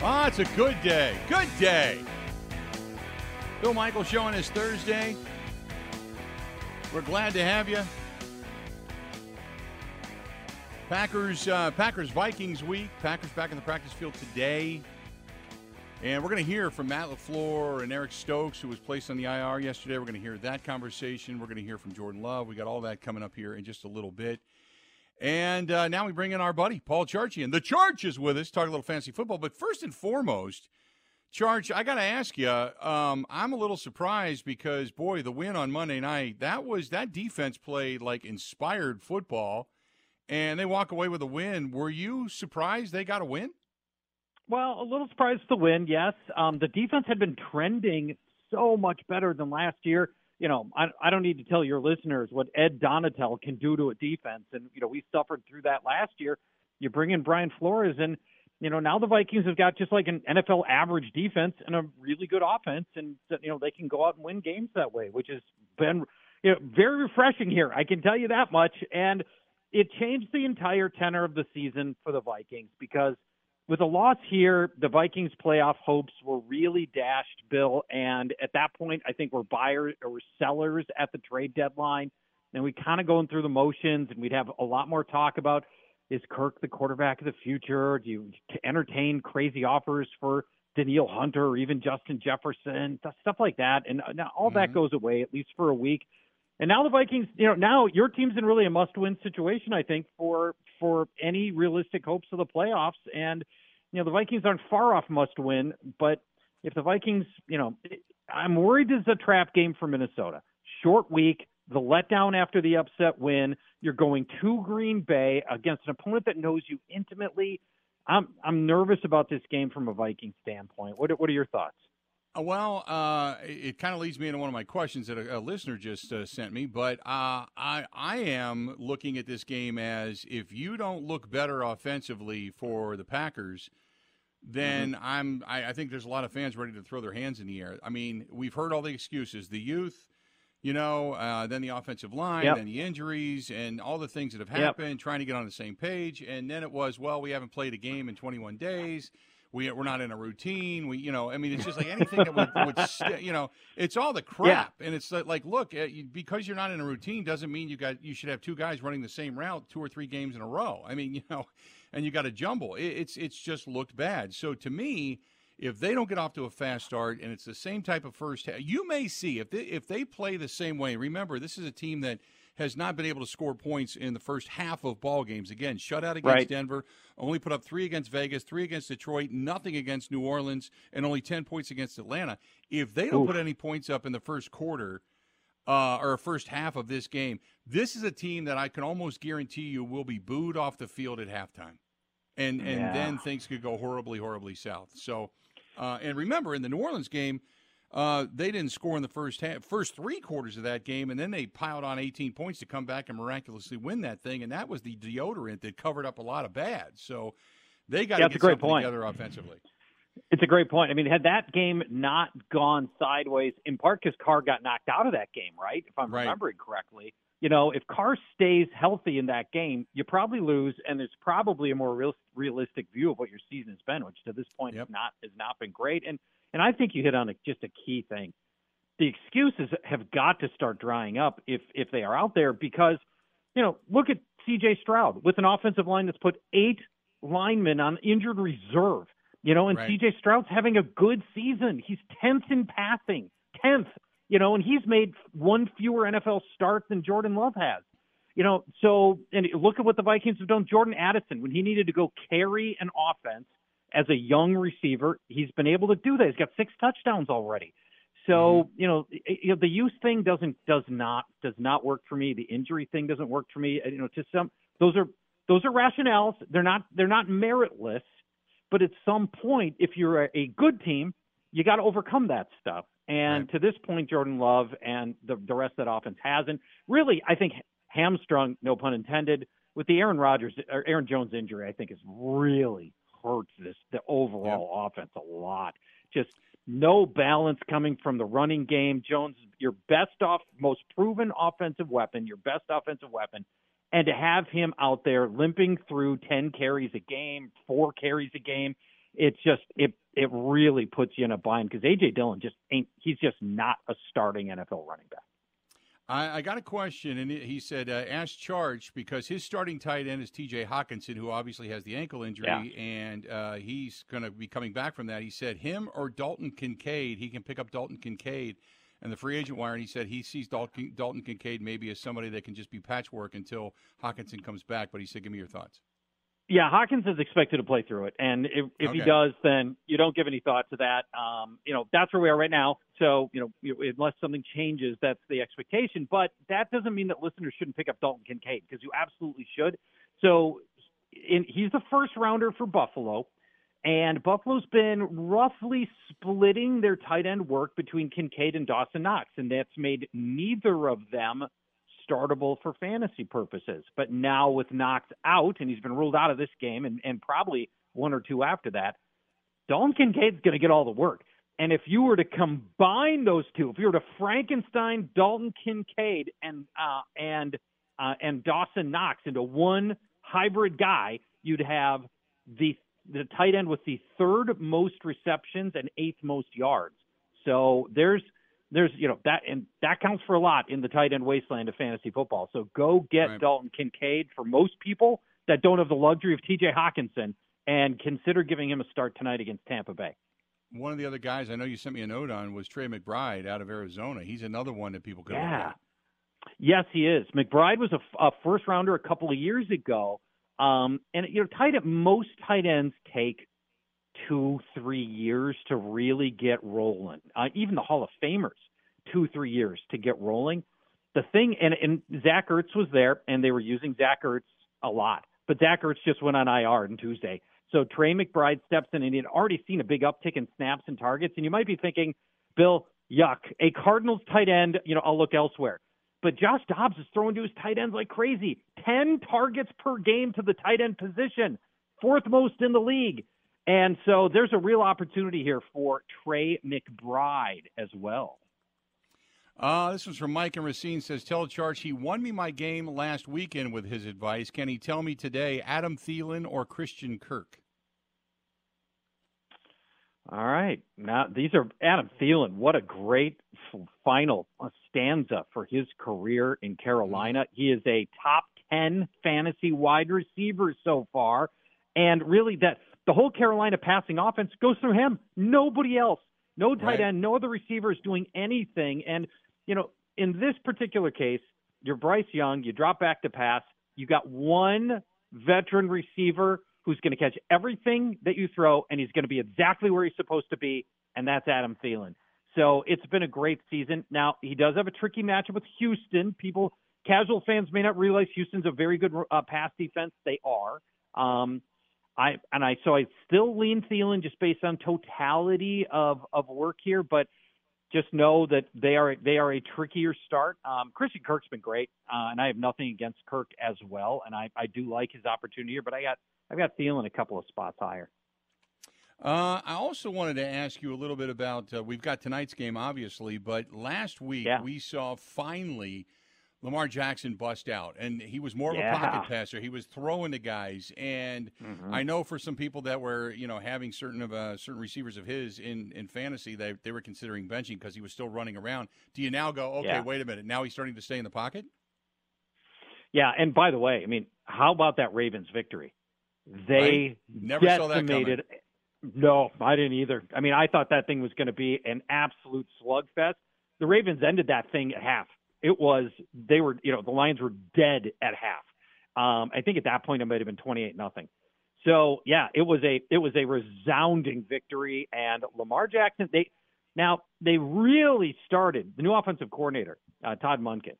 Ah, it's a good day. Good day. Bill Michael showing us Thursday. We're glad to have you. Packers, uh, Packers Vikings week. Packers back in the practice field today. And we're going to hear from Matt LaFleur and Eric Stokes, who was placed on the IR yesterday. We're going to hear that conversation. We're going to hear from Jordan Love. We got all that coming up here in just a little bit. And uh, now we bring in our buddy, Paul Charchian. The Charge is with us, talk a little fantasy football. But first and foremost, Charge, I got to ask you, um, I'm a little surprised because, boy, the win on Monday night, that was that defense played like inspired football, and they walk away with a win. Were you surprised they got a win? Well, a little surprised to win, yes. Um, the defense had been trending so much better than last year you know, I, I don't need to tell your listeners what Ed Donatell can do to a defense. And, you know, we suffered through that last year. You bring in Brian Flores, and, you know, now the Vikings have got just like an NFL average defense and a really good offense. And, you know, they can go out and win games that way, which has been, you know, very refreshing here. I can tell you that much. And it changed the entire tenor of the season for the Vikings because – with a loss here, the Vikings playoff hopes were really dashed, Bill. And at that point, I think we're buyers or sellers at the trade deadline. And we kind of going through the motions, and we'd have a lot more talk about is Kirk the quarterback of the future? Do you entertain crazy offers for Danielle Hunter or even Justin Jefferson, stuff like that? And uh, now all mm-hmm. that goes away at least for a week. And now the Vikings, you know, now your team's in really a must-win situation, I think, for for any realistic hopes of the playoffs. And you know, the Vikings aren't far off must-win, but if the Vikings, you know, I'm worried it's a trap game for Minnesota. Short week, the letdown after the upset win. You're going to Green Bay against an opponent that knows you intimately. I'm I'm nervous about this game from a Viking standpoint. What what are your thoughts? Uh, well, uh, it kind of leads me into one of my questions that a, a listener just uh, sent me. But uh, I I am looking at this game as if you don't look better offensively for the Packers, then mm-hmm. I'm I, I, think there's a lot of fans ready to throw their hands in the air. I mean, we've heard all the excuses, the youth, you know, uh, then the offensive line, yep. then the injuries, and all the things that have happened. Yep. Trying to get on the same page, and then it was, well, we haven't played a game in 21 days we we're not in a routine. We you know I mean it's just like anything that would, would st- you know it's all the crap yeah. and it's like look uh, because you're not in a routine doesn't mean you got you should have two guys running the same route two or three games in a row. I mean you know and you got a jumble. It, it's it's just looked bad. So to me. If they don't get off to a fast start and it's the same type of first half, you may see if they, if they play the same way. Remember, this is a team that has not been able to score points in the first half of ball games. Again, shutout against right. Denver, only put up three against Vegas, three against Detroit, nothing against New Orleans, and only 10 points against Atlanta. If they don't Oof. put any points up in the first quarter, uh, or first half of this game, this is a team that I can almost guarantee you will be booed off the field at halftime, and and yeah. then things could go horribly, horribly south. So, uh, and remember in the New Orleans game, uh, they didn't score in the first half, first three quarters of that game, and then they piled on 18 points to come back and miraculously win that thing. And that was the deodorant that covered up a lot of bad. So they got to get something point. together offensively. It's a great point. I mean, had that game not gone sideways, in part because Carr got knocked out of that game, right? If I'm right. remembering correctly, you know, if Carr stays healthy in that game, you probably lose, and there's probably a more real, realistic view of what your season has been, which to this point yep. has not has not been great. And and I think you hit on a, just a key thing. The excuses have got to start drying up if if they are out there because, you know, look at C.J. Stroud with an offensive line that's put eight linemen on injured reserve. You know, and right. C.J. Stroud's having a good season. He's tenth in passing, tenth. You know, and he's made one fewer NFL start than Jordan Love has. You know, so and look at what the Vikings have done. Jordan Addison, when he needed to go carry an offense as a young receiver, he's been able to do that. He's got six touchdowns already. So mm-hmm. you know, you know, the youth thing doesn't does not does not work for me. The injury thing doesn't work for me. You know, to some those are those are rationales. They're not they're not meritless. But at some point, if you're a, a good team, you got to overcome that stuff. And right. to this point, Jordan Love and the the rest of that offense hasn't really. I think hamstrung, no pun intended, with the Aaron Rodgers or Aaron Jones injury. I think is really hurts this the overall yep. offense a lot. Just no balance coming from the running game. Jones, your best off, most proven offensive weapon, your best offensive weapon, and to have him out there limping through ten carries a game, four carries a game. it's just it it really puts you in a bind because AJ Dillon just ain't he's just not a starting NFL running back. I, I got a question, and he said, uh, "Ask Charge because his starting tight end is T.J. Hockenson, who obviously has the ankle injury, yeah. and uh, he's going to be coming back from that." He said, "Him or Dalton Kincaid? He can pick up Dalton Kincaid." And the free agent wire, and he said he sees Dalton, Dalton Kincaid maybe as somebody that can just be patchwork until Hockenson comes back. But he said, "Give me your thoughts." Yeah, Hawkins is expected to play through it, and if, if okay. he does, then you don't give any thought to that. Um, you know, that's where we are right now. So, you know, unless something changes, that's the expectation. But that doesn't mean that listeners shouldn't pick up Dalton Kincaid because you absolutely should. So, in, he's the first rounder for Buffalo, and Buffalo's been roughly splitting their tight end work between Kincaid and Dawson Knox, and that's made neither of them startable for fantasy purposes. But now with Knox out, and he's been ruled out of this game and, and probably one or two after that, Dalton Kincaid's going to get all the work. And if you were to combine those two, if you were to Frankenstein Dalton Kincaid and uh, and uh, and Dawson Knox into one hybrid guy, you'd have the the tight end with the third most receptions and eighth most yards. So there's there's you know that and that counts for a lot in the tight end wasteland of fantasy football. So go get right. Dalton Kincaid for most people that don't have the luxury of T.J. Hockenson, and consider giving him a start tonight against Tampa Bay. One of the other guys I know you sent me a note on was Trey McBride out of Arizona. He's another one that people could. Yeah. Yes, he is. McBride was a, a first rounder a couple of years ago, um, and you know, tight end, most tight ends take two, three years to really get rolling. Uh, even the Hall of Famers, two, three years to get rolling. The thing, and, and Zach Ertz was there, and they were using Zach Ertz a lot. But Zach Ertz just went on IR on Tuesday. So Trey McBride steps in, and he had already seen a big uptick in snaps and targets. And you might be thinking, Bill, yuck, a Cardinals tight end, you know, I'll look elsewhere. But Josh Dobbs is throwing to his tight ends like crazy. 10 targets per game to the tight end position, fourth most in the league. And so there's a real opportunity here for Trey McBride as well. Uh, this was from Mike and Racine says, Tell Charge, he won me my game last weekend with his advice. Can he tell me today Adam Thielen or Christian Kirk? All right. Now, these are Adam Thielen. What a great final stanza for his career in Carolina. He is a top 10 fantasy wide receiver so far. And really, that the whole Carolina passing offense goes through him. Nobody else. No tight Right. end, no other receivers doing anything. And, you know, in this particular case, you're Bryce Young, you drop back to pass, you got one veteran receiver who's going to catch everything that you throw, and he's going to be exactly where he's supposed to be, and that's Adam Thielen. So it's been a great season. Now, he does have a tricky matchup with Houston. People, casual fans may not realize Houston's a very good uh, pass defense. They are. Um, I and I so I still lean Thielen just based on totality of of work here, but just know that they are they are a trickier start. Um, Christian Kirk's been great, uh, and I have nothing against Kirk as well, and I I do like his opportunity here, but I got I've got Thielen a couple of spots higher. Uh, I also wanted to ask you a little bit about. Uh, we've got tonight's game, obviously, but last week Yeah. we saw finally Lamar Jackson bust out, and he was more of Yeah. a pocket passer. He was throwing to guys, and Mhm. I know for some people that were, you know, having certain of uh, certain receivers of his in in fantasy, they they were considering benching because he was still running around. Do you now go, okay, Yeah. wait a minute, now he's starting to stay in the pocket? Yeah, and by the way, I mean, how about that Ravens victory? They Never saw that coming. decimated. No, I didn't either. I mean, I thought that thing was going to be an absolute slugfest. The Ravens ended that thing at half. It was they were, you know, the Lions were dead at half. Um, I think at that point it might have been twenty-eight nothing. So yeah, it was a it was a resounding victory, and Lamar Jackson. They now they really started the new offensive coordinator uh, Todd Monken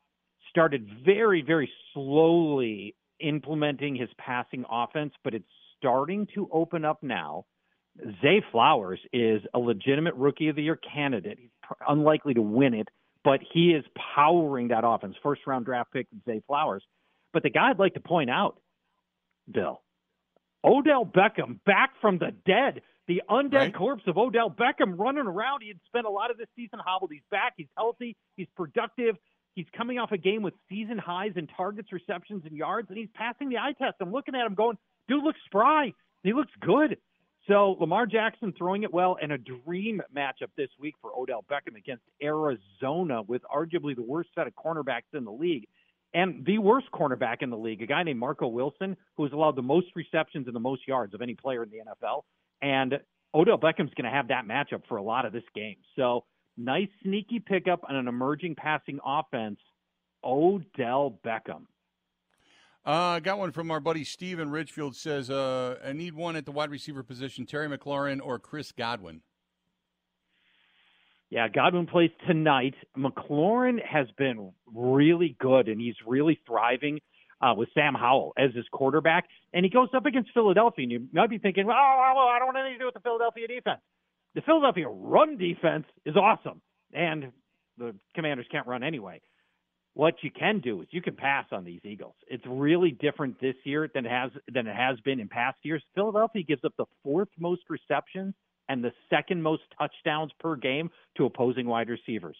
started very very slowly implementing his passing offense, but it's starting to open up now. Zay Flowers is a legitimate rookie of the year candidate. He's unlikely to win it, but he is powering that offense. First round draft pick Zay Flowers. But the guy I'd like to point out, Bill, Odell Beckham back from the dead. The undead Right. corpse of Odell Beckham running around. He had spent a lot of this season hobbled. He's back. He's healthy. He's productive. He's coming off a game with season highs in targets, receptions, and yards, and he's passing the eye test. I'm looking at him going, dude looks spry. He looks good. So Lamar Jackson throwing it well, and a dream matchup this week for Odell Beckham against Arizona, with arguably the worst set of cornerbacks in the league, and the worst cornerback in the league, a guy named Marco Wilson, who has allowed the most receptions and the most yards of any player in the NFL. And Odell Beckham's going to have that matchup for a lot of this game. So nice sneaky pickup on an emerging passing offense. Odell Beckham. I uh, got one from our buddy Steven Richfield says, uh, I need one at the wide receiver position, Terry McLaurin or Chris Godwin. Yeah, Godwin plays tonight. McLaurin has been really good, and he's really thriving uh, with Sam Howell as his quarterback. And he goes up against Philadelphia, and you might be thinking, well, I don't want anything to do with the Philadelphia defense. The Philadelphia run defense is awesome, and the Commanders can't run anyway what you can do is you can pass on these Eagles. It's really different this year than it has than it has been in past years. Philadelphia gives up the fourth most receptions and the second most touchdowns per game to opposing wide receivers,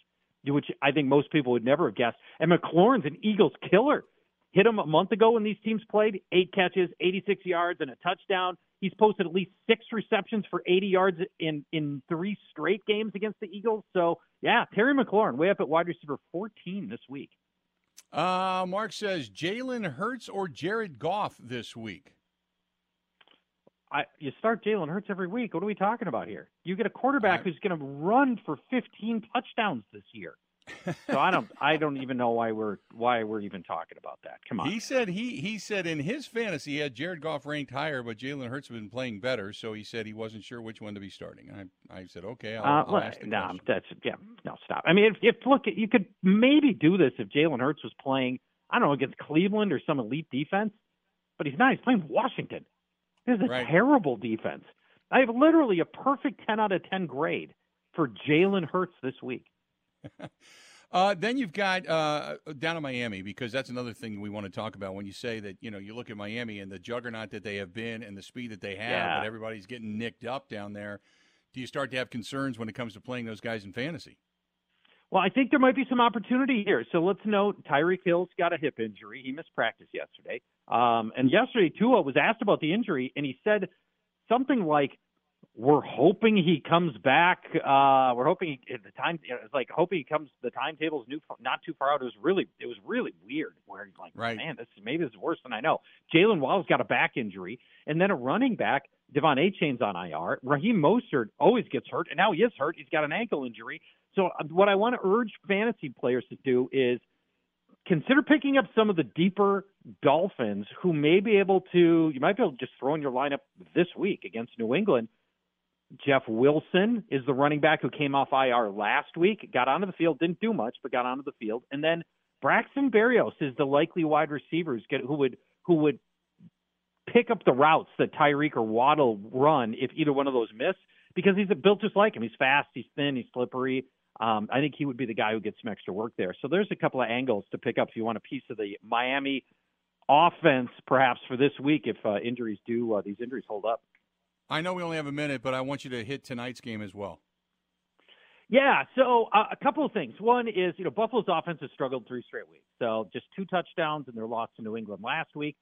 which I think most people would never have guessed. And McLaurin's an Eagles killer. Hit him a month ago when these teams played, eight catches, 86 yards, and a touchdown. He's posted at least six receptions for 80 yards in in three straight games against the Eagles. So yeah, Terry McLaurin way up at wide receiver 14 this week. Uh, Mark says Jalen Hurts or Jared Goff this week. I, you start Jalen Hurts every week. What are we talking about here? You get a quarterback who's going to run for 15 touchdowns this year so I don't I don't even know why we're why we're even talking about that. Come on. He said he he said in his fantasy he had Jared Goff ranked higher, but Jalen Hurts has been playing better, so he said he wasn't sure which one to be starting. I I said okay, I'll, uh, I'll ask the no, question. that's yeah, no stop. I mean, if, if look, you could maybe do this if Jalen Hurts was playing I don't know against Cleveland or some elite defense, but he's not. He's playing Washington. This is a right. terrible defense. I have literally a perfect ten out of ten grade for Jalen Hurts this week. Uh, then you've got uh, down in Miami because that's another thing we want to talk about when you say that you know you look at Miami and the juggernaut that they have been and the speed that they have, yeah. but everybody's getting nicked up down there. Do you start to have concerns when it comes to playing those guys in fantasy? Well, I think there might be some opportunity here. So let's note Tyreek Hill's got a hip injury. He missed practice yesterday. Um, and yesterday, Tua was asked about the injury, and he said something like, we're hoping he comes back. Uh, we're hoping he, the time. It's like hoping he comes. The timetable's new, not too far out. It was really, it was really weird. Where he's like, right. man, this maybe this is worse than I know. Jaylen Waddle's got a back injury, and then a running back, De'Von Achane's on IR. Raheem Mostert always gets hurt, and now he is hurt. He's got an ankle injury. So uh, what I want to urge fantasy players to do is consider picking up some of the deeper Dolphins who may be able to. You might be able to just throw in your lineup this week against New England Jeff Wilson is the running back who came off IR last week, got onto the field, didn't do much, but got onto the field. And then Braxton Berrios is the likely wide receivers get, who would who would pick up the routes that Tyreek or Waddle run if either one of those miss, because he's built just like him. He's fast, he's thin, he's slippery. Um, I think he would be the guy who gets some extra work there. So there's a couple of angles to pick up if you want a piece of the Miami offense, perhaps for this week if uh, injuries do uh, these injuries hold up. I know we only have a minute, but I want you to hit tonight's game as well. Yeah, so uh, a couple of things. One is, you know, Buffalo's offense has struggled three straight weeks. So just two touchdowns in their loss to New England last week.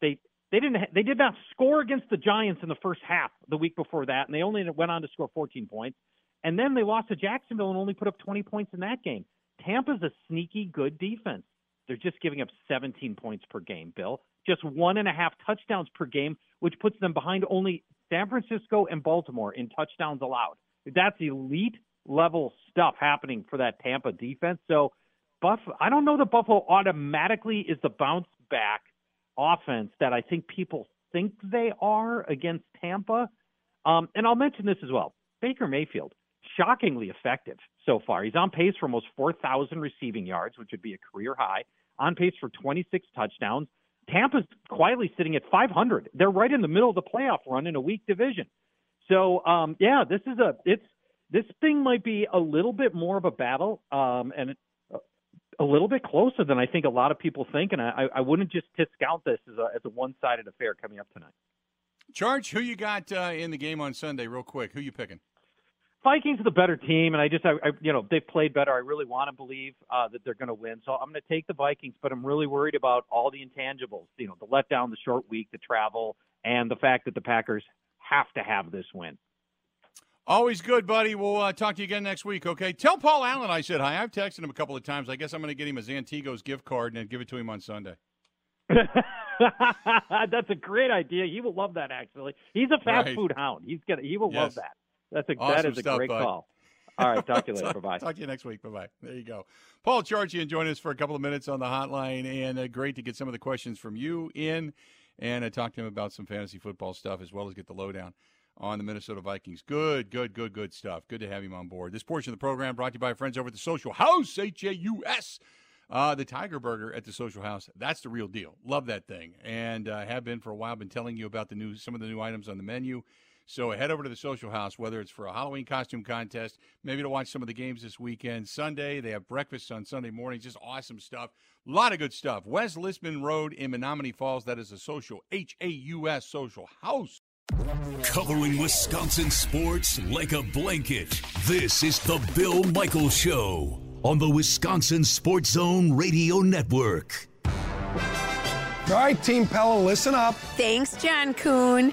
They they didn't they did not score against the Giants in the first half the week before that, and they only went on to score 14 points. And then they lost to Jacksonville and only put up 20 points in that game. Tampa's a sneaky good defense. They're just giving up 17 points per game, Bill. Just one and a half touchdowns per game, which puts them behind only San Francisco and Baltimore in touchdowns allowed. That's elite level stuff happening for that Tampa defense. So, Buff, I don't know that Buffalo automatically is the bounce back offense that I think people think they are against Tampa. Um, and I'll mention this as well. Baker Mayfield, shockingly effective so far. He's on pace for almost 4,000 receiving yards, which would be a career high, on pace for 26 touchdowns. Tampa's quietly sitting at 500. They're right in the middle of the playoff run in a weak division. So, um, yeah, this is a it's this thing might be a little bit more of a battle, um, and a little bit closer than I think a lot of people think. And I, I wouldn't just discount this as a as a one sided affair coming up tonight. Charge, who you got uh, in the game on Sunday, real quick? Who you picking? Vikings are the better team, and I just, I, I you know, they've played better. I really want to believe uh, that they're going to win. So I'm going to take the Vikings, but I'm really worried about all the intangibles. You know, the letdown, the short week, the travel, and the fact that the Packers have to have this win. Always good, buddy. We'll uh, talk to you again next week, okay? Tell Paul Allen I said hi. I've texted him a couple of times. I guess I'm going to get him a Zantigos gift card and give it to him on Sunday. That's a great idea. He will love that. Actually, he's a fast right. food hound. He's gonna. He will yes. love that. That's a awesome that is a great bud. call. All right, talk to you later. Bye bye. Talk to you next week. Bye bye. There you go. Paul Charchian joined us for a couple of minutes on the hotline, and uh, great to get some of the questions from you in, and uh, talk to him about some fantasy football stuff as well as get the lowdown on the Minnesota Vikings. Good, good, good, good stuff. Good to have him on board. This portion of the program brought to you by friends over at the Social House, H A U S. Uh, the Tiger Burger at the Social House, that's the real deal. Love that thing, and uh, have been for a while. Been telling you about the new some of the new items on the menu. So head over to the Social House, whether it's for a Halloween costume contest, maybe to watch some of the games this weekend. Sunday, they have breakfast on Sunday mornings. Just awesome stuff. A lot of good stuff. West Lisbon Road in Menomonee Falls. That is a Social H A U S Social House. Covering Wisconsin sports like a blanket. This is the Bill Michaels Show on the Wisconsin Sports Zone Radio Network. All right, Team Pella, listen up. Thanks, John Kuhn.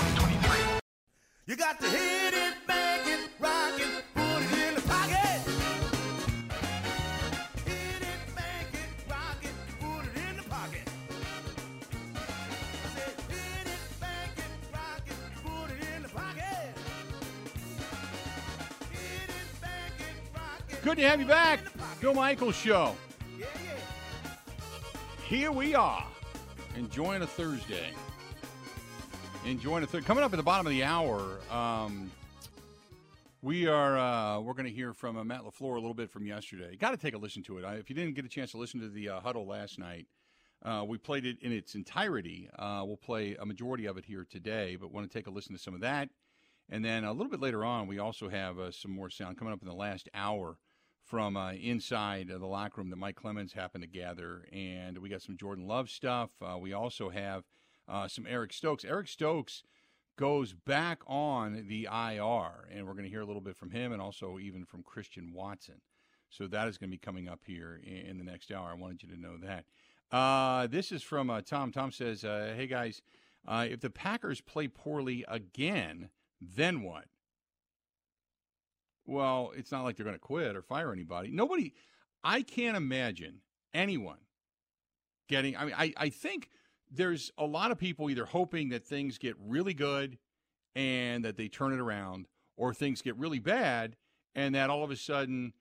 You got to hit it, bang it, rock it, put it in the pocket. Hit it, bang it, rock it, put it in the pocket. I said, hit it, bang it, rock it, put it in the pocket. Hit it, bang it, rock it. Good to have you back. put it in the pocket. Bill Michaels Show. Yeah, yeah. Here we are, enjoying a Thursday. Enjoying a Thursday. Coming up at the bottom of the hour, um, we are uh, we're going to hear from uh, Matt LaFleur a little bit from yesterday. Got to take a listen to it. I, if you didn't get a chance to listen to the uh, huddle last night, uh, we played it in its entirety. Uh, we'll play a majority of it here today, but want to take a listen to some of that. And then a little bit later on, we also have uh, some more sound coming up in the last hour from inside the locker room that Mike Clemens happened to gather. And we got some Jordan Love stuff. We also have uh, some Eric Stokes. Eric Stokes goes back on the IR, and we're going to hear a little bit from him and also even from Christian Watson. So that is going to be coming up here in, the next hour. I wanted you to know that. Uh, this is from uh, Tom. Tom says, uh, "Hey guys, uh, if the Packers play poorly again, then what?" Well, it's not like they're going to quit or fire anybody. Nobody, I can't imagine anyone getting. I mean, I, I think there's a lot of people either hoping that things get really good and that they turn it around, or things get really bad and that all of a sudden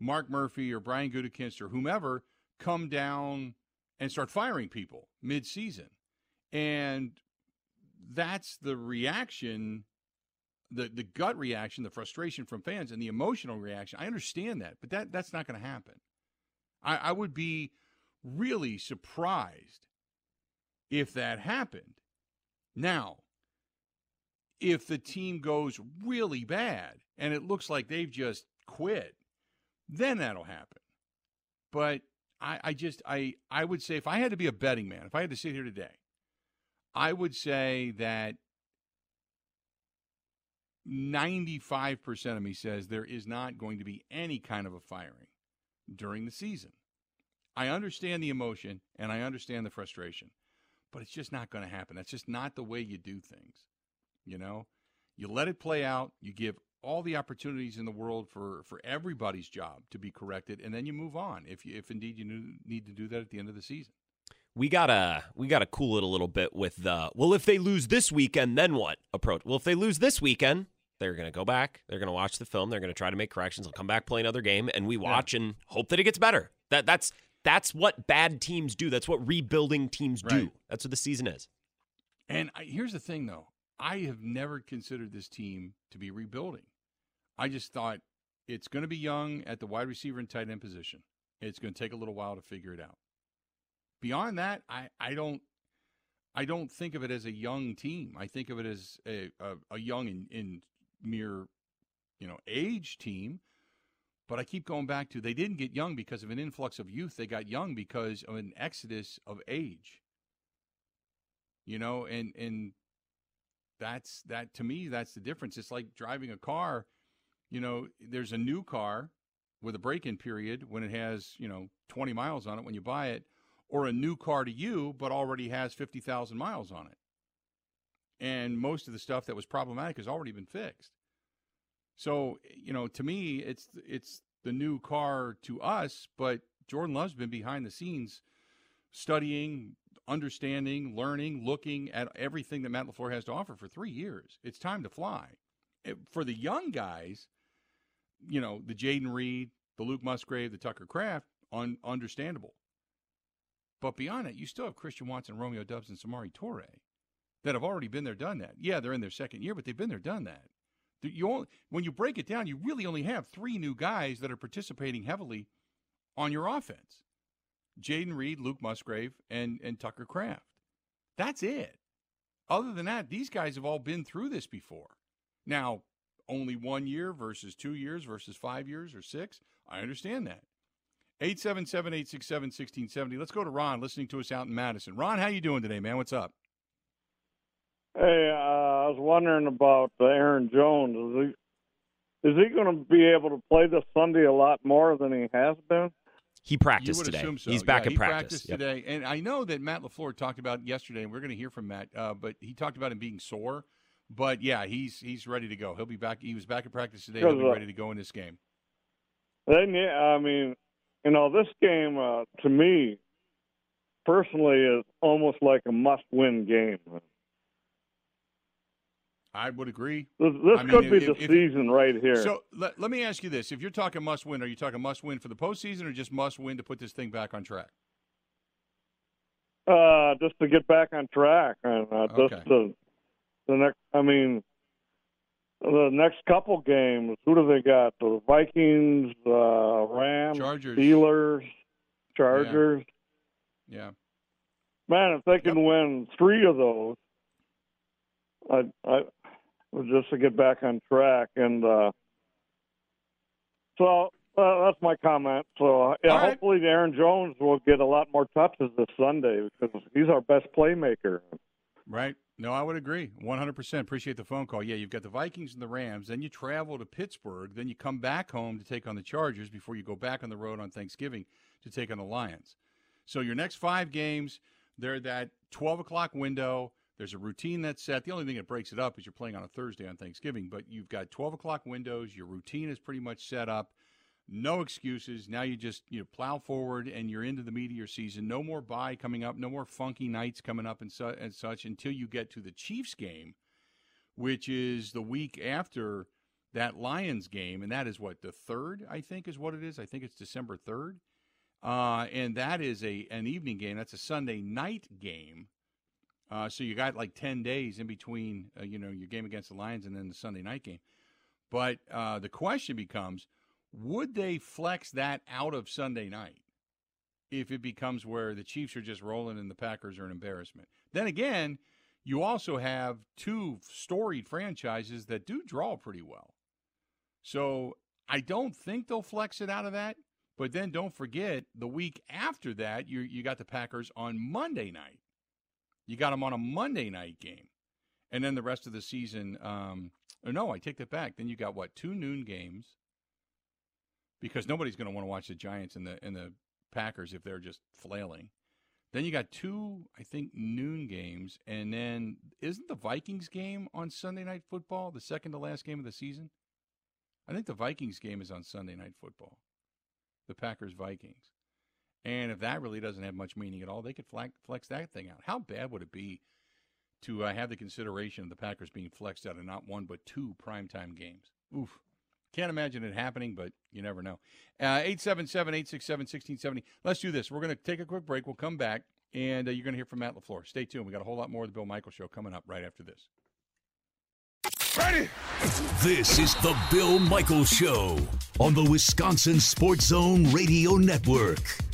Mark Murphy or Brian Gutekunst or whomever come down and start firing people mid-season, and that's the reaction the the gut reaction, the frustration from fans, and the emotional reaction. I understand that, but that that's not going to happen. I, I would be really surprised if that happened. Now, if the team goes really bad and it looks like they've just quit, then that'll happen. But I, I just I I would say if I had to be a betting man, if I had to sit here today, I would say that 95% of me says there is not going to be any kind of a firing during the season. I understand the emotion and I understand the frustration, but it's just not going to happen. That's just not the way you do things. You know, you let it play out, you give all the opportunities in the world for, for everybody's job to be corrected, and then you move on if, you, if indeed you need to do that at the end of the season. we gotta we gotta cool it a little bit with the well if they lose this weekend then what approach well if they lose this weekend They're going to go back. They're going to watch the film. They're going to try to make corrections. They'll come back, play another game, and we watch and hope that it gets better. That that's that's what bad teams do. That's what rebuilding teams do. Right. That's what the season is. And I, here's the thing, though. I have never considered this team to be rebuilding. I just thought it's going to be young at the wide receiver and tight end position. It's going to take a little while to figure it out. Beyond that, I, I don't I don't think of it as a young team. I think of it as a, a, a young in, in mere, you know, age team. But I keep going back to they didn't get young because of an influx of youth. They got young because of an exodus of age. You know, and and that's that to me that's the difference. It's like driving a car, you know, there's a new car with a break-in period when it has, you know, 20 miles on it when you buy it or a new car to you but already has 50,000 miles on it. And most of the stuff that was problematic has already been fixed. So, you know, to me it's it's the new car to us, but Jordan Love's been behind the scenes studying, understanding, learning, looking at everything that Matt LaFleur has to offer for 3 years. It's time to fly. For the young guys, you know, the Jayden Reed, the Luke Musgrave, the Tucker Kraft, un- understandable. But beyond it, you still have Christian Watson, Romeo Doubs, and Samori Toure that have already been there, done that. Yeah, they're in their second year, but they've been there, done that. You only, when you break it down, you really only have three new guys that are participating heavily on your offense: Jayden Reed, Luke Musgrave, and and Tucker Kraft. That's it. Other than that, these guys have all been through this before. Now, only one year versus two years versus five years or six. I understand that. 877 867 1670. Let's go to Ron listening to us out in Madison. Ron, how you doing today, man? What's up? Hey, uh, I was wondering about uh, Aaron Jones. Is he is he going to be able to play this Sunday a lot more than he has been? He practiced today. so. He's back Yeah, in he practice. practiced Yep. today, and I know that Matt LaFleur talked about yesterday. and We're going to hear from Matt, uh, but he talked about him being sore. But yeah, he's he's ready to go. He'll be back. He was back in practice today. He'll be uh, ready to go in this game. They need. I mean, you know, this game uh, to me personally is almost like a must-win game. I would agree. This, this I mean, could be if- the if- season right here. So let, let me ask you this: If you're talking must win, are you talking must win for the postseason, or just must win to put this thing back on track? uh, just to get back on track and uh, Okay. just to the next. I mean, the next couple games. Who do they got? The Vikings, uh, Rams, Chargers. Steelers, Chargers. Yeah. Man, if they can win three of those, I, I just to get back on track. And uh, so uh, that's my comment. So yeah, right. hopefully Aaron Jones will get a lot more touches this Sunday because he's our best playmaker. Right. No, I would agree. 100%. Appreciate the phone call. Yeah, you've got the Vikings and the Rams. Then you travel to Pittsburgh. Then you come back home to take on the Chargers before you go back on the road on Thanksgiving to take on the Lions. So your next five games, they're that 12 o'clock window. There's a routine that's set. The only thing that breaks it up is you're playing on a Thursday on Thanksgiving, but you've got 12 o'clock windows. Your routine is pretty much set up. No excuses. Now you just you plow forward and you're into the your season. No more bye coming up. No more funky nights coming up and, su- and such until you get to the Chiefs game, which is the week after that Lions game, and that is what the third I think is what it is. I think it's December third, uh, and that is a an evening game. That's a Sunday night game. Uh, so you got like ten days in between, uh, you know, your game against the Lions and then the Sunday night game. But uh, the question becomes would they flex that out of Sunday night if it becomes where the Chiefs are just rolling and the Packers are an embarrassment? Then again, you also have two storied franchises that do draw pretty well. So I don't think they'll flex it out of that. But then don't forget the week after that, you you got the Packers on Monday night. You got them on a Monday night game, and then the rest of the season. Um, or no, I take that back. Then you got what two noon games because nobody's going to want to watch the Giants and the and the Packers if they're just flailing. Then you got two, I think, noon games, and then isn't the Vikings game on Sunday Night Football the second to last game of the season? I think the Vikings game is on Sunday Night Football, the Packers Vikings, and if that really doesn't have much meaning at all, they could flex, flex that thing out. How bad would it be to uh, have the consideration of the Packers being flexed out of not one but two primetime games. Oof. Can't imagine it happening, but you never know. Uh, 877 867 1670. Let's do this. We're going to take a quick break. We'll come back, and uh, you're going to hear from Matt LaFleur. Stay tuned. We got a whole lot more of the Bill Michaels Show coming up right after this. Ready? This is the Bill Michaels Show on the Wisconsin Sports Zone Radio Network.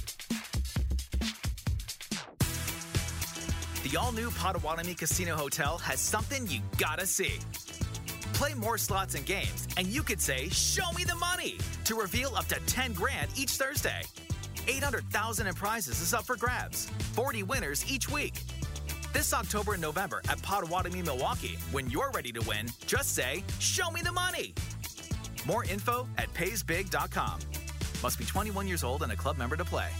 The all new Potawatomi Casino Hotel has something you gotta see. Play more slots and games, and you could say, Show me the money! to reveal up to 10 grand each Thursday. 800,000 in prizes is up for grabs. 40 winners each week. This October and November at Potawatomi, Milwaukee, when you're ready to win, just say, Show me the money! More info at paysbig.com. Must be 21 years old and a club member to play.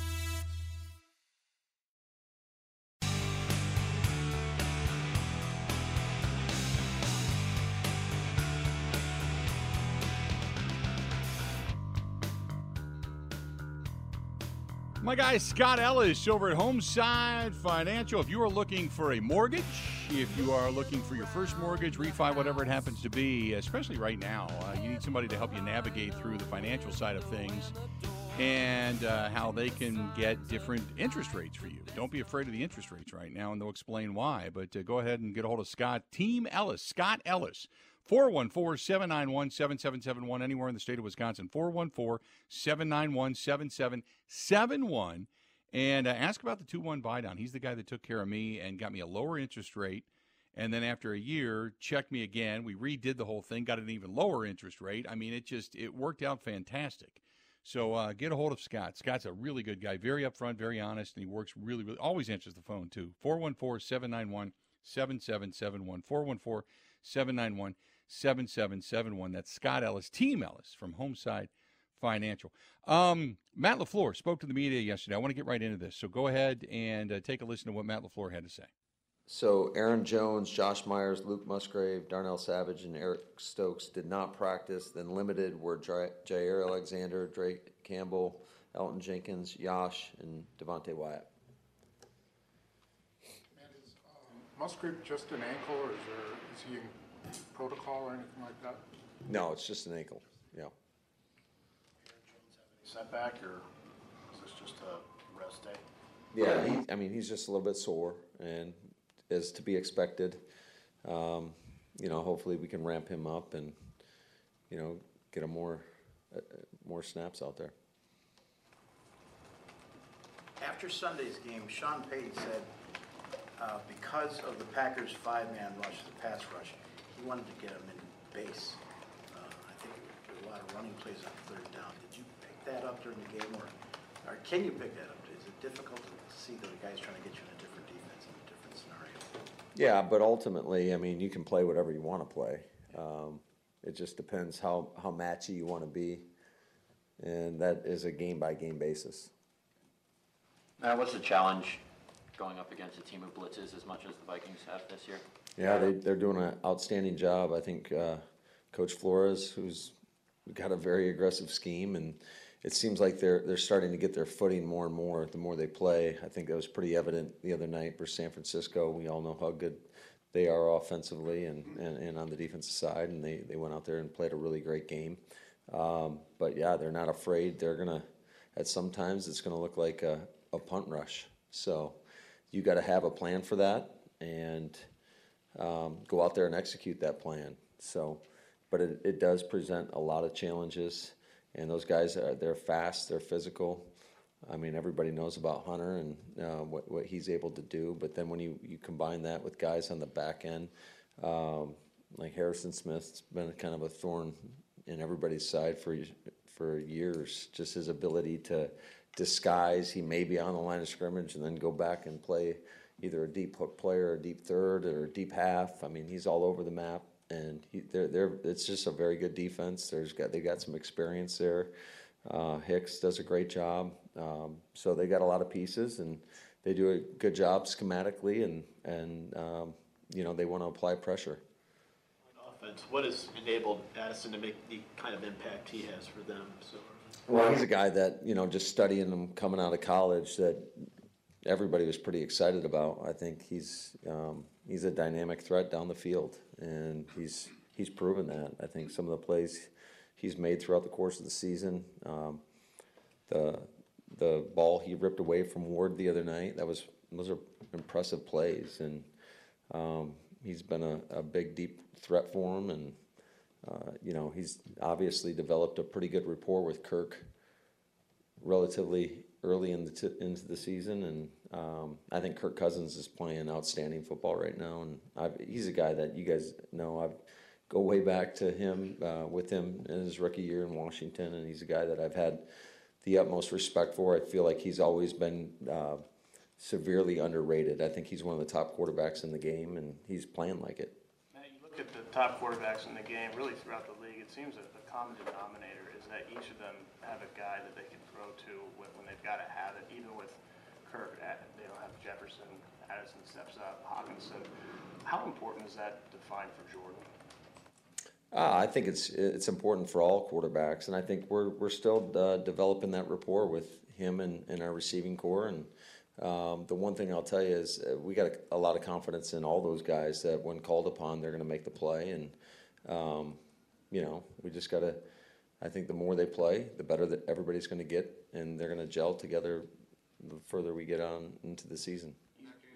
My guy Scott Ellis over at Homeside Financial. If you are looking for a mortgage, if you are looking for your first mortgage, refi, whatever it happens to be, especially right now, uh, you need somebody to help you navigate through the financial side of things and uh, how they can get different interest rates for you. Don't be afraid of the interest rates right now, and they'll explain why. But uh, go ahead and get a hold of Scott, Team Ellis, Scott Ellis. 414 791 7771, anywhere in the state of Wisconsin. 414 791 7771. And uh, ask about the 2 1 buy down. He's the guy that took care of me and got me a lower interest rate. And then after a year, checked me again. We redid the whole thing, got an even lower interest rate. I mean, it just it worked out fantastic. So uh, get a hold of Scott. Scott's a really good guy, very upfront, very honest, and he works really, really, always answers the phone too. 414 791 7771. 414 791 7771. That's Scott Ellis, Team Ellis from Homeside Financial. Um, Matt LaFleur spoke to the media yesterday. I want to get right into this. So go ahead and uh, take a listen to what Matt LaFleur had to say. So Aaron Jones, Josh Myers, Luke Musgrave, Darnell Savage, and Eric Stokes did not practice. Then limited were J- Jaire Alexander, Drake Campbell, Elgton Jenkins, Yosh, and Devonte Wyatt. Musgrave just an ankle, or is there is he in protocol or anything like that? No, it's just an ankle. Yeah. setback, or is this just a rest day? Yeah, he, I mean, he's just a little bit sore, and is to be expected. Um, you know, hopefully we can ramp him up and, you know, get him more, uh, uh, more snaps out there. After Sunday's game, Sean Payton said, uh, because of the Packers' five-man rush, the pass rush, he wanted to get him in base. Uh, I think there were a lot of running plays on third down. Did you pick that up during the game, or, or can you pick that up? Is it difficult to see that the guy's trying to get you in a different defense, in a different scenario? Yeah, but ultimately, I mean, you can play whatever you want to play. Um, it just depends how, how matchy you want to be, and that is a game by game basis. Matt, what's the challenge going up against a team of blitzes as much as the Vikings have this year? Yeah, they, they're doing an outstanding job. I think uh, Coach Flores, who's got a very aggressive scheme, and it seems like they're they're starting to get their footing more and more the more they play. I think that was pretty evident the other night for San Francisco. We all know how good they are offensively and, and, and on the defensive side, and they, they went out there and played a really great game. Um, but yeah, they're not afraid. They're gonna at sometimes it's gonna look like a, a punt rush. So you got to have a plan for that and um, go out there and execute that plan. So, but it, it does present a lot of challenges. And those guys are they're fast, they're physical. I mean, everybody knows about Hunter and uh, what what he's able to do. But then when you, you combine that with guys on the back end, um, like Harrison Smith's been kind of a thorn in everybody's side for for years. Just his ability to disguise. He may be on the line of scrimmage and then go back and play either a deep hook player, or a deep third, or a deep half. I mean, he's all over the map, and he, they're, they're, it's just a very good defense. There's got they got some experience there. Uh, Hicks does a great job, um, so they got a lot of pieces, and they do a good job schematically, and and um, you know they want to apply pressure. Offense, what has enabled Addison to make the kind of impact he has for them? So, Well, he's a guy that you know, just studying him coming out of college, that everybody was pretty excited about. I think he's um, he's a dynamic threat down the field, and he's he's proven that. I think some of the plays he's made throughout the course of the season, um, the the ball he ripped away from Ward the other night, that was those are impressive plays, and um, he's been a, a big deep threat for him, and uh, you know he's obviously developed a pretty good rapport with Kirk relatively early in the t- into the season, and um, I think Kirk Cousins is playing outstanding football right now, and I've, he's a guy that you guys know. I go way back to him uh, with him in his rookie year in Washington, and he's a guy that I've had the utmost respect for. I feel like he's always been uh, severely underrated. I think he's one of the top quarterbacks in the game, and he's playing like it. Look at the top quarterbacks in the game, really throughout the league. It seems that the common denominator is that each of them have a guy that they can throw to when, when they've got to have it. Even with Kirk, they don't have Jefferson. Addison steps up. Hockenson. How important is that to find for Jordan? Uh, I think it's it's important for all quarterbacks, and I think we're we're still uh, developing that rapport with him and, and our receiving core. And um, the one thing I'll tell you is uh, we got a, a, lot of confidence in all those guys that when called upon, they're going to make the play. And um, you know, we just got to. I think the more they play, the better that everybody's going to get, and they're going to gel together. The further we get on into the season.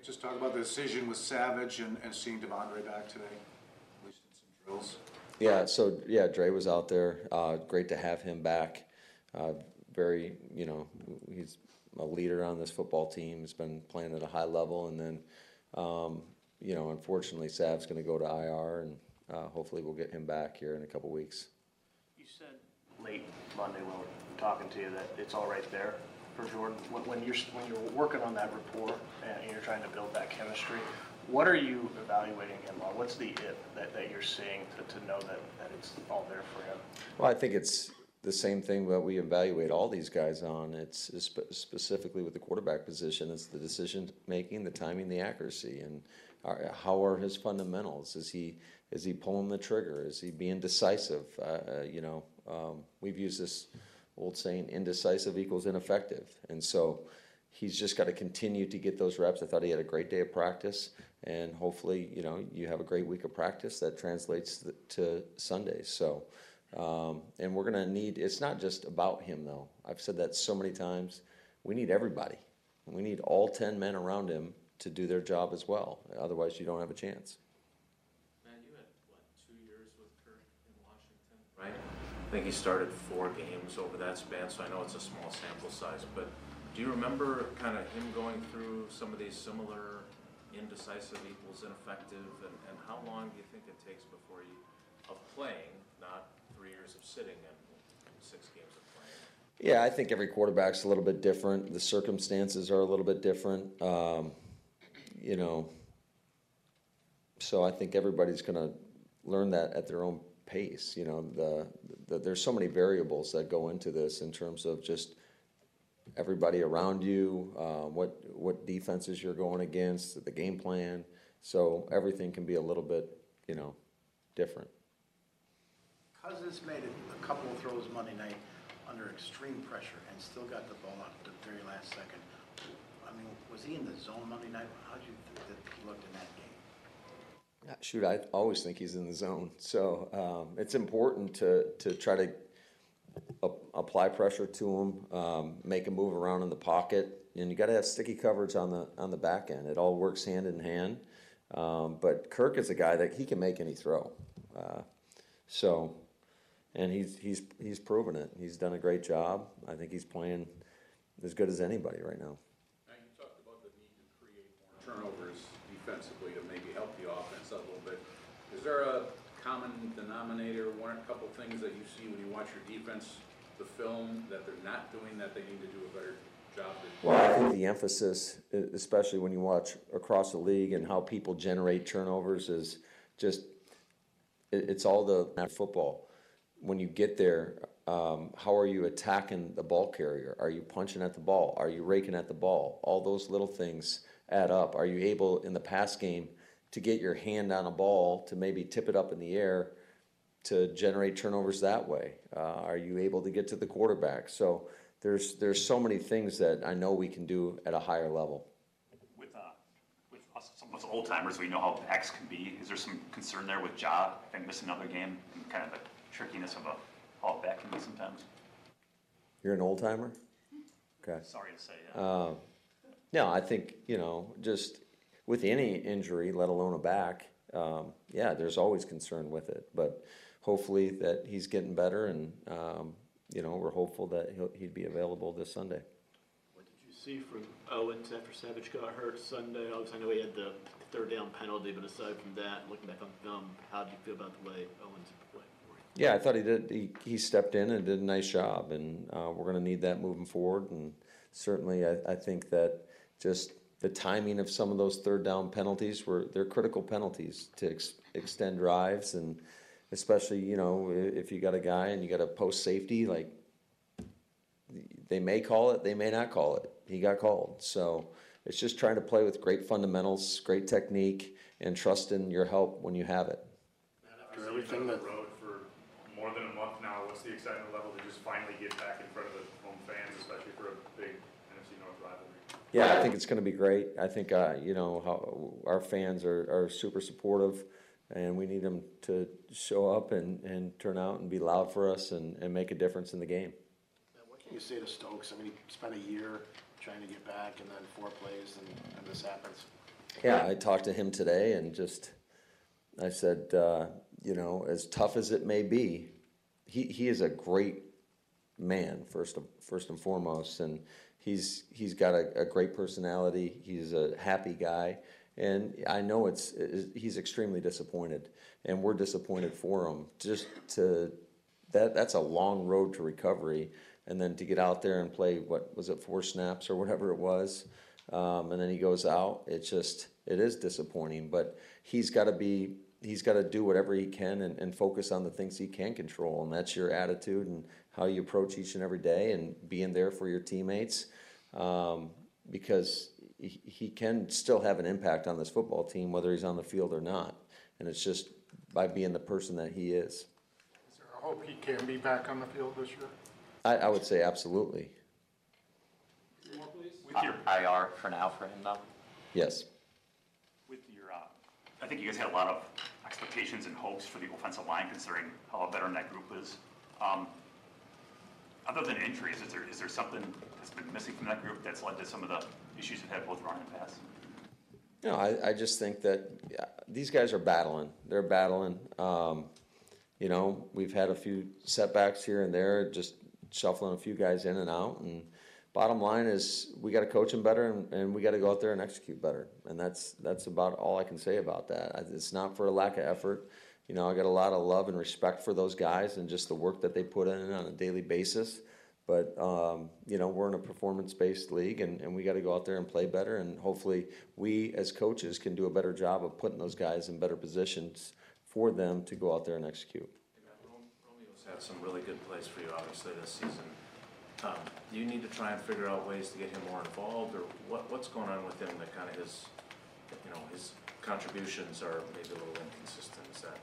Just talk about the decision with Savage and, and seeing De'Vondre back today, at least in some drills. Yeah, so yeah, Dre was out there. Uh, great to have him back. Uh, very, you know, he's a leader on this football team. He's been playing at a high level, and then, um, you know, unfortunately, Sav's going to go to IR, and uh, hopefully, we'll get him back here in a couple weeks. You said late Monday when we are talking to you that it's all right there for Jordan. When, when you're when you're working on that rapport and you're trying to build that chemistry, what are you evaluating him on? What's the it that, that you're seeing to, to know that, that it's all there for him? Well, I think it's the same thing that we evaluate all these guys on. It's, spe- specifically with the quarterback position. It's the decision making, the timing, the accuracy, and are, how are his fundamentals? Is he is he pulling the trigger? Is he being decisive? Uh, uh you know, um, we've used this old saying: indecisive equals ineffective, and so he's just got to continue to get those reps. I thought he had a great day of practice, and hopefully, you know, you have a great week of practice that translates to Sundays. So, um, and we're going to need. It's not just about him, though. I've said that so many times. We need everybody. We need all ten men around him to do their job as well. Otherwise, you don't have a chance. Man, you had what two years with Kirk in Washington, right? I think he started four games over that span, so I know it's a small sample size, but do you remember kind of him going through some of these similar indecisive equals ineffective, and, and how long do you think it takes before you, of playing, not three years of sitting and six games of playing? Yeah, I think every quarterback's a little bit different. The circumstances are a little bit different. Um, you know, so I think everybody's going to learn that at their own pace. You know, the, the, there's so many variables that go into this in terms of just everybody around you, uh, what what defenses you're going against, the game plan. So everything can be a little bit, you know, different. Cousins made a couple of throws Monday night under extreme pressure and still got the ball out at the very last second. I mean, was he in the zone Monday night? How did you think that he looked in that game? Yeah, shoot, I always think he's in the zone. So um, it's important to to try to apply pressure to him, um, make him move around in the pocket, and you got to have sticky coverage on the on the back end. It all works hand in hand. Um, but Kirk is a guy that he can make any throw. Uh, so, and he's he's he's proven it. He's done a great job. I think he's playing as good as anybody right now. Now you talked about the need to create more turnovers defensively to maybe help the offense out a little bit. Is there a common denominator, one a couple things that you see when you watch your defense, the film that they're not doing that they need to do a better job? Well, I think the emphasis, especially when you watch across the league and how people generate turnovers, is just it's all the football. When you get there, um, how are you attacking the ball carrier? Are you punching at the ball? Are you raking at the ball? All those little things add up. Are you able in the pass game to get your hand on a ball to maybe tip it up in the air to generate turnovers that way? Uh, are you able to get to the quarterback? So there's there's so many things that I know we can do at a higher level. With uh, with us, some of us old timers, we know how backs can be. Is there some concern there with Ja and miss another game and kind of the trickiness of a how a back can be sometimes? You're an old timer? Okay. Sorry to say, yeah. Uh, no, I think, you know, just with any injury, let alone a back, um, yeah, there's always concern with it. But hopefully that he's getting better and, um, you know, we're hopeful that he'll, he'd be available this Sunday. What did you see from Owens after Savage got hurt Sunday? Obviously, I know he had the third down penalty, but aside from that, looking back on film, how did you feel about the way Owens played? Yeah, I thought he did. He, he stepped in and did a nice job, and uh, we're going to need that moving forward. And certainly, I, I think that just the timing of some of those third down penalties were they're critical penalties to ex- extend drives, and especially you know if you got a guy and you got a post safety like they may call it, they may not call it. He got called, so it's just trying to play with great fundamentals, great technique, and trust in your help when you have it. Everything that road for more than a month now, what's the excitement level to just finally get back in front of the home fans, especially for a big NFC North rivalry? Yeah, I think it's going to be great. I think uh, you know how our fans are, are super supportive, and we need them to show up and, and turn out and be loud for us and, and make a difference in the game. What can you say to Stokes? I mean, he spent a year trying to get back and then four plays and, and this happens. Yeah, I talked to him today and just I said, uh, you know, as tough as it may be, he, he is a great man first first and foremost, and he's he's got a, a great personality. He's a happy guy, and I know it's, it's he's extremely disappointed, and we're disappointed for him. Just to that that's a long road to recovery, and then to get out there and play what was it four snaps or whatever it was, um, and then he goes out. It's just it is disappointing, but he's got to be he's got to do whatever he can and, and focus on the things he can control, and that's your attitude and how you approach each and every day, and being there for your teammates, um, because he, he can still have an impact on this football team whether he's on the field or not, and it's just by being the person that he is. Is there a hope he can be back on the field this year? I, I would say absolutely, With your IR for now for him though, yes. I think you guys had a lot of expectations and hopes for the offensive line considering how veteran that group is. Um, other than injuries, is there, is there something that's been missing from that group that's led to some of the issues you've had both running and pass? No, I, I just think that yeah, these guys are battling. They're battling. Um, you know, we've had a few setbacks here and there, just shuffling a few guys in and out. And bottom line is, we got to coach them better, and, and we got to go out there and execute better. And that's that's about all I can say about that. It's not for a lack of effort. You know, I got a lot of love and respect for those guys and just the work that they put in on a daily basis. But um, you know, we're in a performance-based league, and, and we got to go out there and play better. And hopefully, we as coaches can do a better job of putting those guys in better positions for them to go out there and execute. Romeo's had some really good plays for you, obviously, this season. Um, do you need to try and figure out ways to get him more involved, or what, what's going on with him that kind of his, you know, his contributions are maybe a little inconsistent? Is that?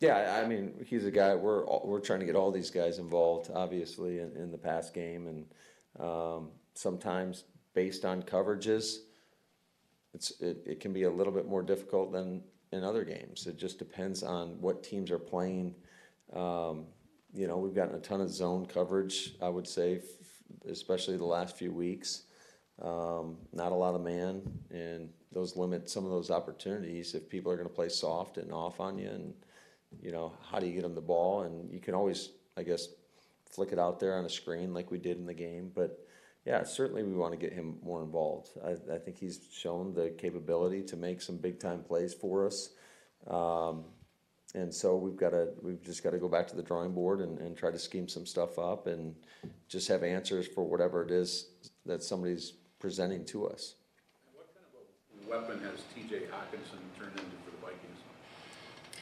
Yeah, I mean, he's a guy. We're we're trying to get all these guys involved, obviously, in, in the pass game, and um, sometimes based on coverages, it's it, it can be a little bit more difficult than in other games. It just depends on what teams are playing. Um, you know, we've gotten a ton of zone coverage. I would say, f- especially the last few weeks. Um, not a lot of man, and those limit some of those opportunities if people are going to play soft and off on you. And you know, how do you get them the ball? And you can always, I guess, flick it out there on a screen like we did in the game. But yeah, certainly we want to get him more involved. I, I think he's shown the capability to make some big time plays for us. Um, and so we've got to, we've just got to go back to the drawing board and, and try to scheme some stuff up and just have answers for whatever it is that somebody's presenting to us. What kind of a weapon has T.J. Hockenson turned into for the Vikings.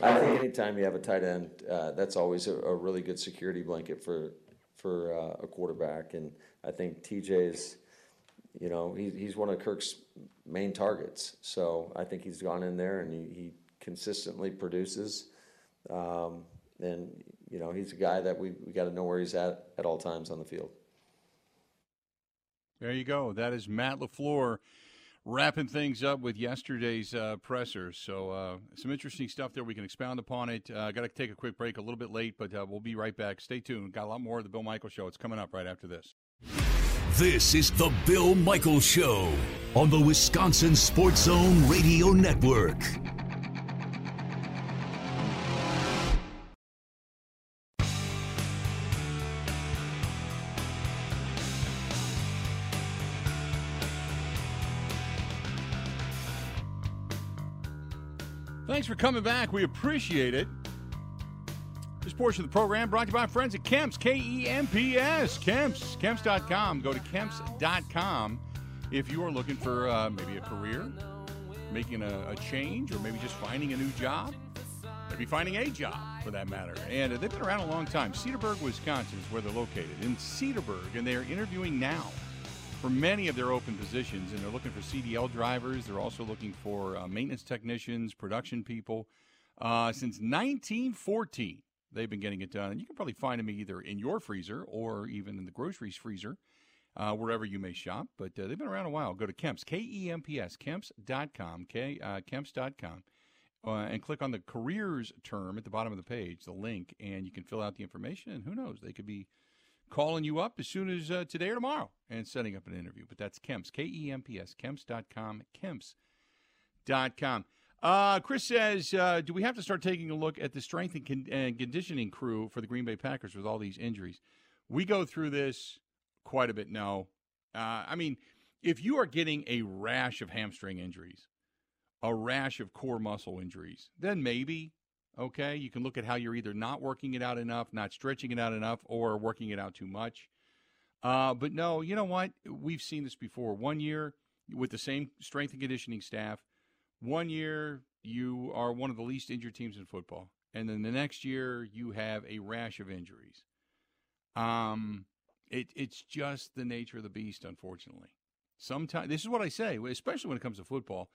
I think anytime you have a tight end, uh, that's always a, a really good security blanket for for uh, a quarterback. And I think TJ's, you know, he, he's one of Kirk's main targets. So I think he's gone in there and he, he consistently produces. Um, and you know, he's a guy that we we got to know where he's at at all times on the field. There you go. That is Matt LaFleur wrapping things up with yesterday's uh, pressers. So uh, some interesting stuff there. We can expound upon it. Uh, Got to take a quick break, a little bit late, but uh, we'll be right back. Stay tuned. Got a lot more of the Bill Michaels Show. It's coming up right after this. This is the Bill Michaels Show on the Wisconsin Sports Zone Radio Network. Thanks for coming back. We appreciate it. This portion of the program brought to you by friends at Kemps, K E M P S, Kemps, Kemps.com. Go to Kemps.com if you are looking for uh, maybe a career, making a, a change, or maybe just finding a new job. Maybe finding a job for that matter. And uh, they've been around a long time. Cedarburg, Wisconsin is where they're located. In Cedarburg, and they are interviewing now for many of their open positions, and they're looking for CDL drivers. They're also looking for uh, maintenance technicians, production people. Uh, since 1914, they've been getting it done. And you can probably find them either in your freezer or even in the groceries freezer, uh, wherever you may shop. But uh, they've been around a while. Go to Kemps, K E M P S, Kemps.com, K, uh, Kemps.com. Uh, and click on the careers term at the bottom of the page, the link, and you can fill out the information. And who knows, they could be calling you up as soon as uh, today or tomorrow and setting up an interview. But that's Kemps, K E M P S, Kemps.com, Kemps.com. Uh, Chris says, uh, do we have to start taking a look at the strength and, con- and conditioning crew for the Green Bay Packers with all these injuries? We go through this quite a bit now. Uh, I mean, if you are getting a rash of hamstring injuries, a rash of core muscle injuries, then maybe Okay, you can look at how you're either not working it out enough, not stretching it out enough, or working it out too much. Uh, but no, you know what? We've seen this before. One year with the same strength and conditioning staff, one year you are one of the least injured teams in football, and then the next year you have a rash of injuries. Um, it, it's just the nature of the beast, unfortunately. Sometimes this is what I say, especially when it comes to football.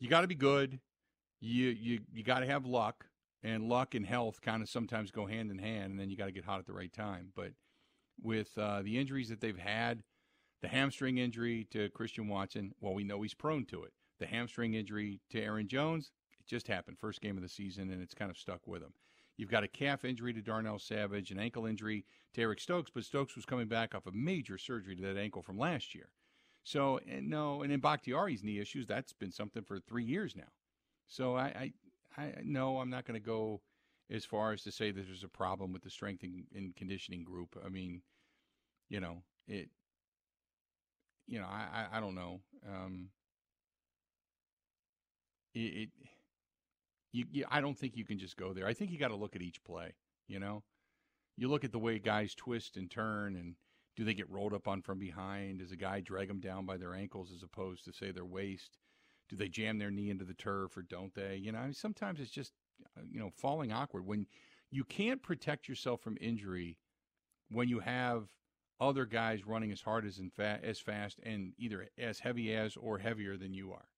You got to be good. You you you got to have luck and luck and health kind of sometimes go hand in hand, and then you got to get hot at the right time. But with uh, the injuries that they've had, the hamstring injury to Christian Watson, well, we know he's prone to it. The hamstring injury to Aaron Jones, it just happened first game of the season, and it's kind of stuck with him. You've got a calf injury to Darnell Savage, an ankle injury to Eric Stokes, but Stokes was coming back off a major surgery to that ankle from last year. So, and no, and in Bakhtiari's knee issues, that's been something for three years now. So I, I, I no, I'm not going to go as far as to say that there's a problem with the strength and, and conditioning group. I mean, you know, it, you know, I, I, I don't know. Um, it, it you, you, I don't think you can just go there. I think you got to look at each play. You know, you look at the way guys twist and turn, and do they get rolled up on from behind? Does a guy drag them down by their ankles as opposed to say their waist? Do they jam their knee into the turf or don't they? You know, I mean, sometimes it's just uh, you know falling awkward when you can't protect yourself from injury when you have other guys running as hard as and fa- as fast and either as heavy as or heavier than you are.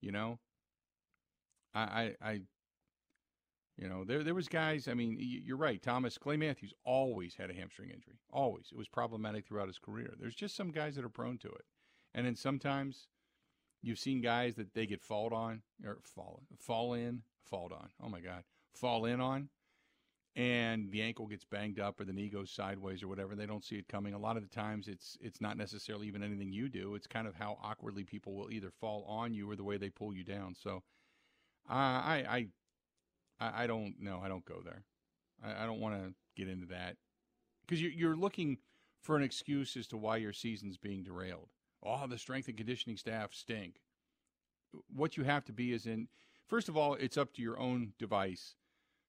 You know, I, I, I you know, there there was guys. I mean, you're right. Thomas Clay Matthews always had a hamstring injury. Always, it was problematic throughout his career. There's just some guys that are prone to it, and then sometimes you've seen guys that they get falled on or fall fall in, falled on. Oh my God, fall in on, and the ankle gets banged up or the knee goes sideways or whatever. They don't see it coming. A lot of the times, it's it's not necessarily even anything you do. It's kind of how awkwardly people will either fall on you or the way they pull you down. So. Uh, I, I, I don't know. I don't go there. I, I don't want to get into that because you're, you're looking for an excuse as to why your season's being derailed. Oh, the strength and conditioning staff stink. What you have to be is in. First of all, it's up to your own device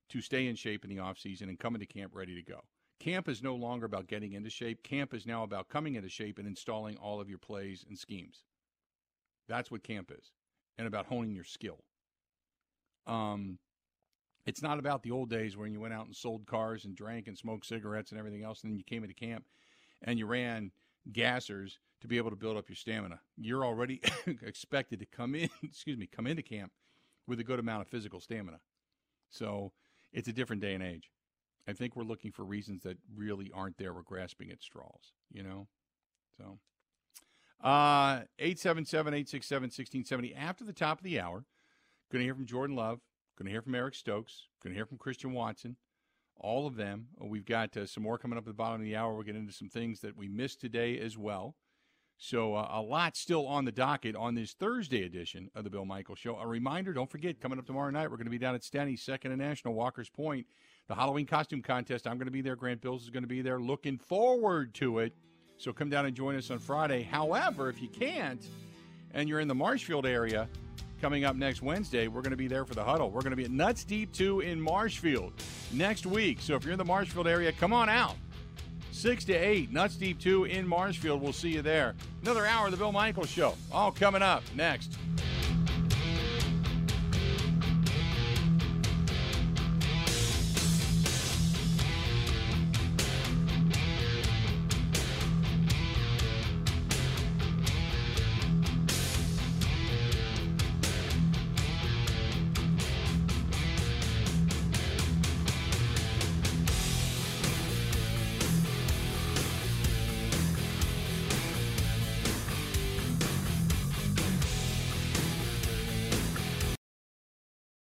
to stay in shape in the off season and come into camp ready to go. Camp is no longer about getting into shape. Camp is now about coming into shape and installing all of your plays and schemes. That's what camp is, and about honing your skill. Um, it's not about the old days when you went out and sold cars and drank and smoked cigarettes and everything else, and then you came into camp and you ran gassers to be able to build up your stamina. You're already expected to come in, excuse me, come into camp with a good amount of physical stamina. So it's a different day and age. I think we're looking for reasons that really aren't there. We're grasping at straws, you know? So Uh, 877 867 1670. After the top of the hour, going to hear from Jordan Love, going to hear from Eric Stokes, going to hear from Christian Watson, all of them. We've got uh, some more coming up at the bottom of the hour. We'll get into some things that we missed today as well. So uh, a lot still on the docket on this Thursday edition of the Bill Michaels Show. A reminder: don't forget, coming up tomorrow night, we're going to be down at Stanny's Second and National Walker's Point, the Halloween costume contest. I'm going to be there. Grant Bills is going to be there. Looking forward to it. So come down and join us on Friday. However, if you can't, and you're in the Marshfield area, coming up next Wednesday, we're going to be there for the huddle. We're going to be at Nuts Deep 2 in Marshfield next week. So if you're in the Marshfield area, come on out. 6 to 8, Nuts Deep 2 in Marshfield. We'll see you there. Another hour of the Bill Michaels Show. All coming up next.